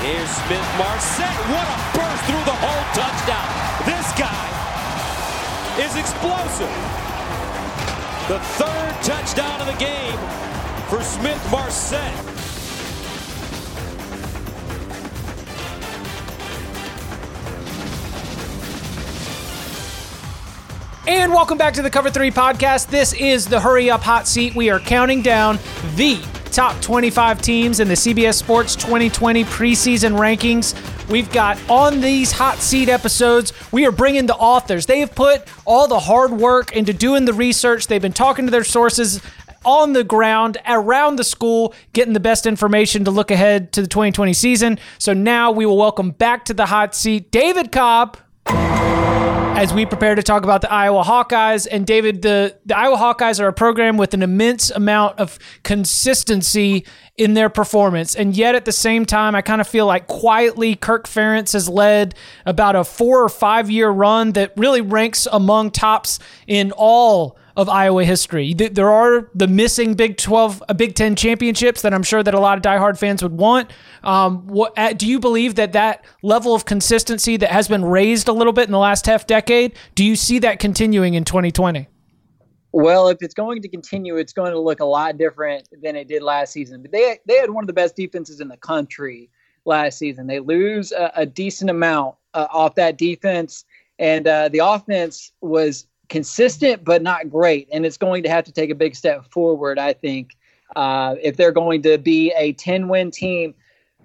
Here's Smith Marsette. What a burst through the hole touchdown. This guy is explosive. The third touchdown of the game for Smith Marsette. And welcome back to the Cover 3 podcast. This is the Hurry Up Hot Seat. We are counting down the top 25 teams in the CBS Sports 2020 preseason rankings. We've got on these hot seat episodes, we are bringing the authors. They have put all the hard work into doing the research. They've been talking to their sources on the ground around the school, getting the best information to look ahead to the 2020 season. So now we will welcome back to the hot seat David Cobb as we prepare to talk about the Iowa Hawkeyes. And David, the, the Iowa Hawkeyes are a program with an immense amount of consistency in their performance. And yet at the same time, I kind of feel like quietly Kirk Ferentz has led about a four or five year run that really ranks among tops in all of Iowa history. There are the missing Big 12, uh, Big 10 championships that I'm sure that a lot of diehard fans would want. Um, what, do you believe that that level of consistency that has been raised a little bit in the last half decade, do you see that continuing in 2020? Well, if it's going to continue, it's going to look a lot different than it did last season. But they they had one of the best defenses in the country last season. They lose a, a decent amount uh, off that defense, and uh, the offense was consistent but not great, and it's going to have to take a big step forward. I think uh, if they're going to be a 10 win team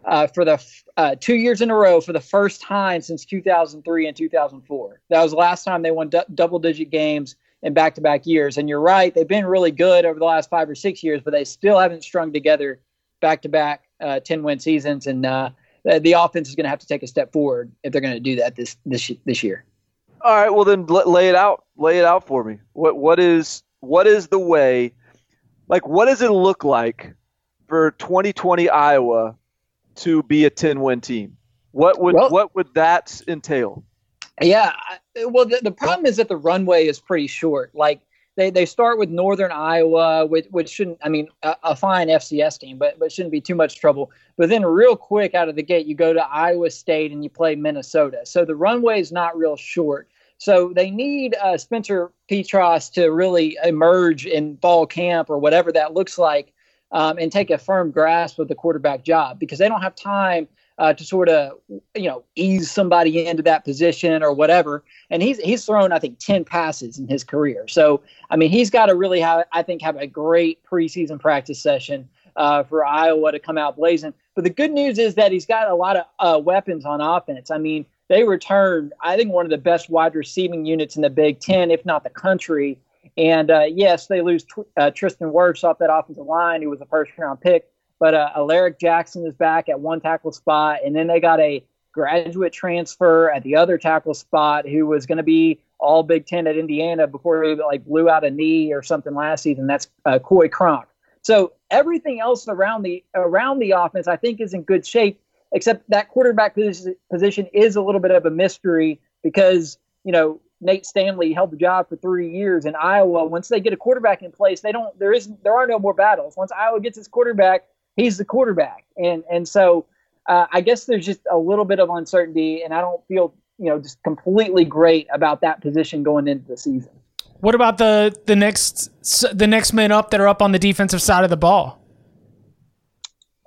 uh, for the uh, two years in a row for the first time since 2003 and 2004. That was the last time they won d- double digit games in back to back years. And you're right, they've been really good over the last five or six years, but they still haven't strung together back to back 10 win seasons. And uh, the, the offense is going to have to take a step forward if they're going to do that this this this year. All right, well then lay it out. Lay it out for me. What what is what is the way? Like, what does it look like for 2020 Iowa to be a 10 win team? What would well, what would that entail? Yeah, well, the, the problem is that the runway is pretty short. Like they, they start with Northern Iowa, which, which shouldn't, I mean, a, a, fine FCS team, but, but shouldn't be too much trouble. But then, real quick out of the gate, you go to Iowa State and you play Minnesota. So the runway is not real short. So they need uh, Spencer Petras to really emerge in fall camp or whatever that looks like um, and take a firm grasp of the quarterback job because they don't have time uh, to sort of you know ease somebody into that position or whatever. And he's he's thrown I think ten passes in his career. So I mean he's got to really have I think have a great preseason practice session uh, for Iowa to come out blazing. But the good news is that he's got a lot of uh, weapons on offense. I mean they returned, I think, one of the best wide receiving units in the Big Ten, if not the country. And uh, yes, they lose uh, Tristan Wirfs off that offensive line, who was a first round pick. But uh, Alaric Jackson is back at one tackle spot. And then they got a graduate transfer at the other tackle spot who was going to be all Big Ten at Indiana before he like blew out a knee or something last season. That's uh, Coy Cronk. So everything else around the around the offense, I think, is in good shape except that quarterback position is a little bit of a mystery because, you know, Nate Stanley held the job for three years in Iowa. Once they get a quarterback in place, they don't. There is there are no more battles. Once Iowa gets its quarterback, he's the quarterback, and and so uh, I guess there's just a little bit of uncertainty, and I don't feel you know just completely great about that position going into the season. What about the the next the next men up that are up on the defensive side of the ball?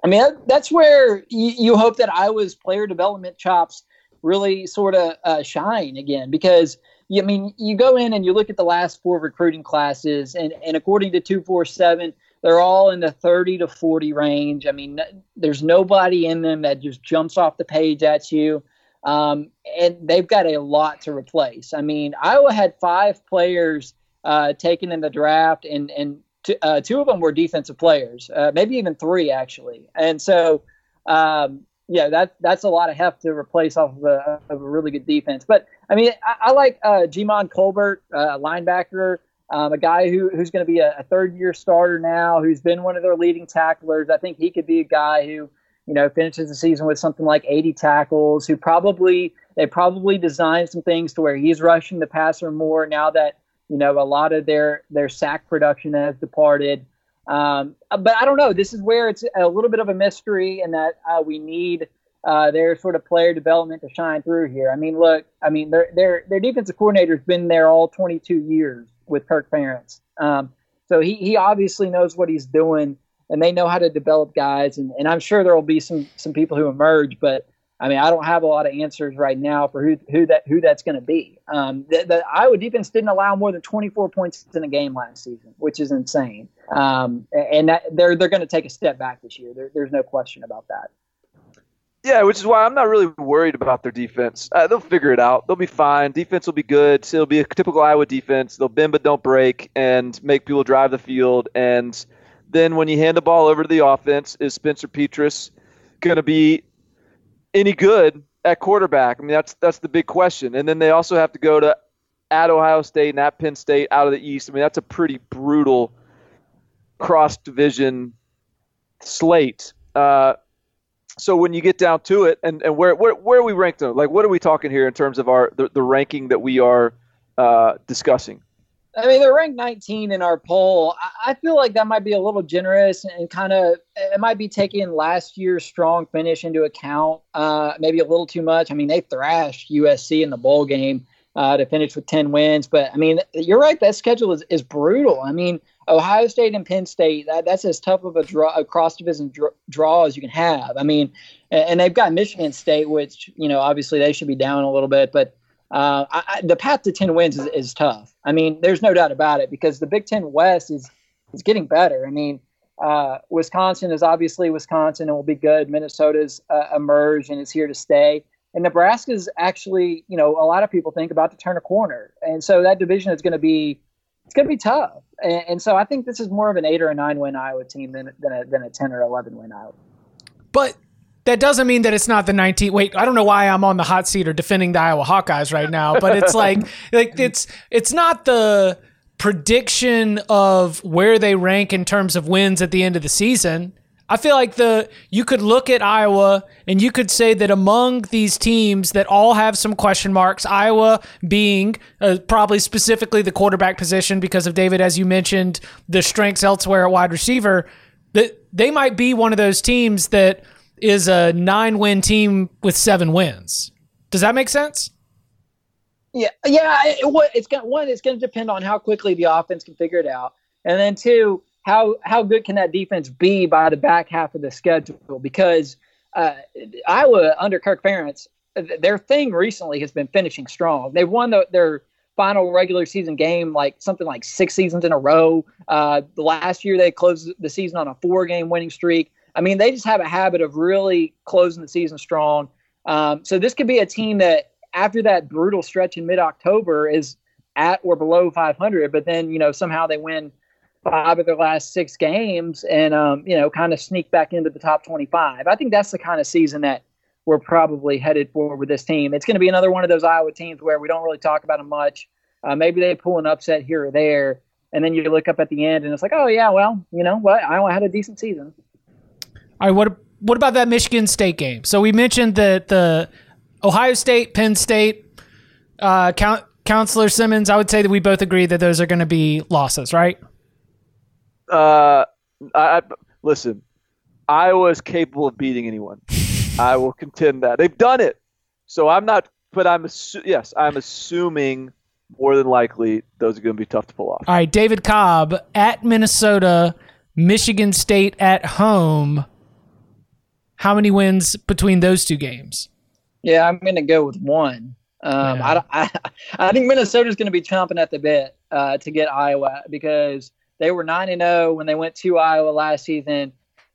I mean, that's where you, you hope that Iowa's player development chops really sort of uh, shine again because. I mean, you go in and you look at the last four recruiting classes, and, and according to 247, they're all in the 30 to 40 range. I mean, there's nobody in them that just jumps off the page at you. Um, and they've got a lot to replace. I mean, Iowa had five players uh, taken in the draft, and, and two, uh, two of them were defensive players, uh, maybe even three actually. And so, um, yeah, that that's a lot of heft to replace off of a, of a really good defense. But I mean, I, I like uh, Djimon Colbert, uh, linebacker, um, a guy who who's going to be a, a third year starter now, who's been one of their leading tacklers. I think he could be a guy who you know finishes the season with something like 80 tackles. Who probably they probably designed some things to where he's rushing the passer more now that you know, a lot of their their sack production has departed. Um, but I don't know. This is where it's a little bit of a mystery, and that uh, we need uh, their sort of player development to shine through here. I mean, look, I mean, their their their defensive coordinator's been there all 22 years with Kirk Ferentz, um, so he he obviously knows what he's doing, and they know how to develop guys. And, and I'm sure there will be some some people who emerge, but I mean, I don't have a lot of answers right now for who who that who that's going to be. Um, the, the, Iowa defense didn't allow more than 24 points in a game last season, which is insane. Um, and that, they're they're going to take a step back this year. There, there's no question about that. Yeah, which is why I'm not really worried about their defense. Uh, they'll figure it out. They'll be fine. Defense will be good. It'll be a typical Iowa defense. They'll bend but don't break and make people drive the field. And then when you hand the ball over to the offense, is Spencer Petras going to be any good at quarterback? I mean, that's that's the big question. And then they also have to go to at Ohio State and at Penn State out of the East. I mean, that's a pretty brutal cross division slate. Uh, so when you get down to it, and, and where, where where are we ranked? Them? Like, what are we talking here in terms of our the, the ranking that we are uh, discussing? I mean, they're ranked 19 in our poll. I feel like that might be a little generous and kind of it might be taking last year's strong finish into account. Uh, maybe a little too much. I mean, they thrashed USC in the bowl game uh, to finish with 10 wins, but I mean, you're right. That schedule is, is brutal. I mean, Ohio State and Penn State, that, that's as tough of a draw, a cross division draw, draw, as you can have. I mean, and, and they've got Michigan State, which you know obviously they should be down a little bit, but uh, I, I, the path to 10 wins is, is, tough. I mean, there's no doubt about it because the Big Ten West is is getting better. I mean, uh, Wisconsin is obviously Wisconsin and will be good. Minnesota's uh, emerged and is here to stay. And Nebraska's actually, you know, a lot of people think about to turn a corner, and so that division is going to be it's going to be tough. And, and, so I think this is more of an eight or a nine win Iowa team than than a, than a ten or eleven win Iowa. But that doesn't mean that it's not the 19 wait i don't know why i'm on the hot seat or defending the iowa hawkeyes right now but it's like like it's it's not the prediction of where they rank in terms of wins at the end of the season. I feel like the you could look at iowa and you could say that among these teams that all have some question marks iowa being uh, probably specifically the quarterback position because of david as you mentioned the strengths elsewhere at wide receiver that they might be one of those teams that is a nine win team with seven wins. Does that make sense? Yeah, yeah. It, it's going one. It's going to depend on how quickly the offense can figure it out, and then two, how how good can that defense be by the back half of the schedule? Because uh, Iowa under Kirk Ferentz, their thing recently has been finishing strong. They've won the, their final regular season game like something like six seasons in a row. Uh, the last year they closed the season on a four game winning streak. I mean, they just have a habit of really closing the season strong. Um, so this could be a team that, after that brutal stretch in mid-October, is at or below 500. But then, you know, somehow they win five of their last six games and, um, you know, kind of sneak back into the top 25. I think that's the kind of season that we're probably headed for with this team. It's going to be another one of those Iowa teams where we don't really talk about them much. Uh, maybe they pull an upset here or there, and then you look up at the end and it's like, oh yeah, well, you know what? Iowa had a decent season. All right, what what about that Michigan State game? So we mentioned that the Ohio State, Penn State, uh, Count, Counselor Simmons. I would say that we both agree that those are going to be losses, right? Uh, I, I listen. Iowa is capable of beating anyone. I will contend that they've done it. So I'm not, but I'm assu- yes, I'm assuming more than likely those are going to be tough to pull off. All right, David Cobb at Minnesota, Michigan State at home. How many wins between those two games? Yeah, I'm going to go with one. Um, yeah. I, I, I think Minnesota's going to be chomping at the bit uh, to get Iowa because they were nine and zero oh when they went to Iowa last season.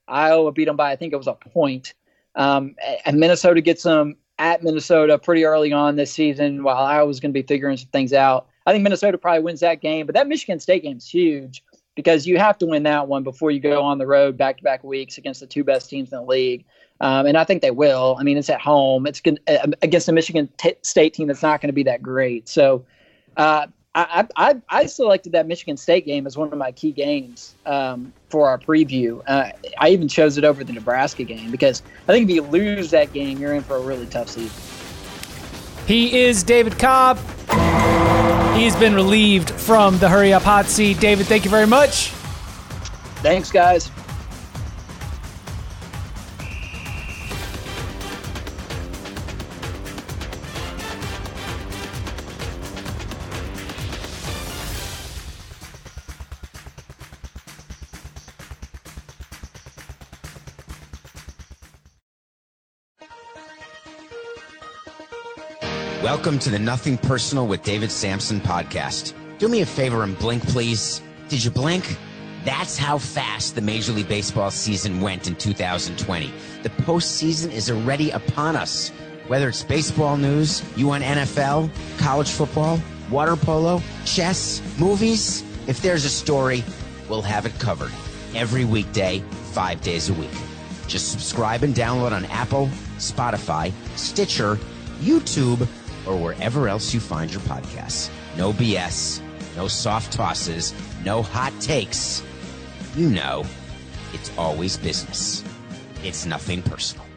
Iowa beat them by I think it was a point. Um, and Minnesota gets them at Minnesota pretty early on this season, while Iowa's going to be figuring some things out. I think Minnesota probably wins that game, but that Michigan State game is huge because you have to win that one before you go on the road back to back weeks against the two best teams in the league. Um, and I think they will. I mean, it's at home. It's good, uh, against a Michigan t- State team that's not going to be that great. So uh, I, I, I selected that Michigan State game as one of my key games um, for our preview. Uh, I even chose it over the Nebraska game because I think if you lose that game, you're in for a really tough season. He is David Cobb. He's been relieved from the hurry up hot seat. David, thank you very much. Thanks, guys. Welcome to the Nothing Personal with David Samson podcast. Do me a favor and blink, please. Did you blink? That's how fast the Major League Baseball season went in 2020. The postseason is already upon us. Whether it's baseball news, you want NFL, college football, water polo, chess, movies, if there's a story, we'll have it covered. Every weekday, five days a week. Just subscribe and download on Apple, Spotify, Stitcher, YouTube, or wherever else you find your podcasts. No BS, no soft tosses, no hot takes. You know, it's always business. It's nothing personal.